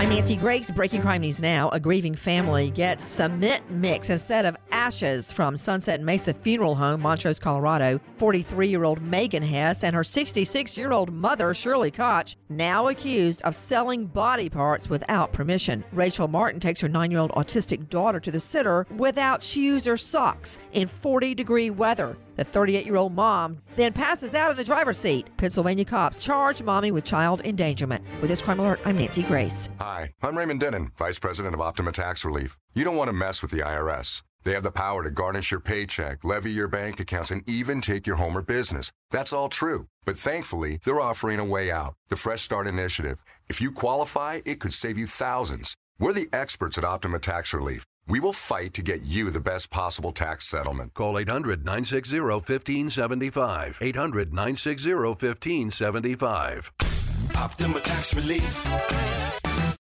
I'm Nancy Grace. Breaking crime news now. A grieving family gets cement mix instead of ashes from Sunset Mesa Funeral Home, Montrose, Colorado. 43 year old Megan Hess and her 66 year old mother, Shirley Koch, now accused of selling body parts without permission. Rachel Martin takes her nine year old autistic daughter to the sitter without shoes or socks in 40 degree weather. The 38 year old mom then passes out in the driver's seat. Pennsylvania cops charge mommy with child endangerment. With this crime alert, I'm Nancy Grace. Hi, I'm Raymond Denon, Vice President of Optima Tax Relief. You don't want to mess with the IRS. They have the power to garnish your paycheck, levy your bank accounts, and even take your home or business. That's all true. But thankfully, they're offering a way out the Fresh Start Initiative. If you qualify, it could save you thousands. We're the experts at Optima Tax Relief. We will fight to get you the best possible tax settlement. Call 800 960 1575. 800 960 1575. Optima Tax Relief.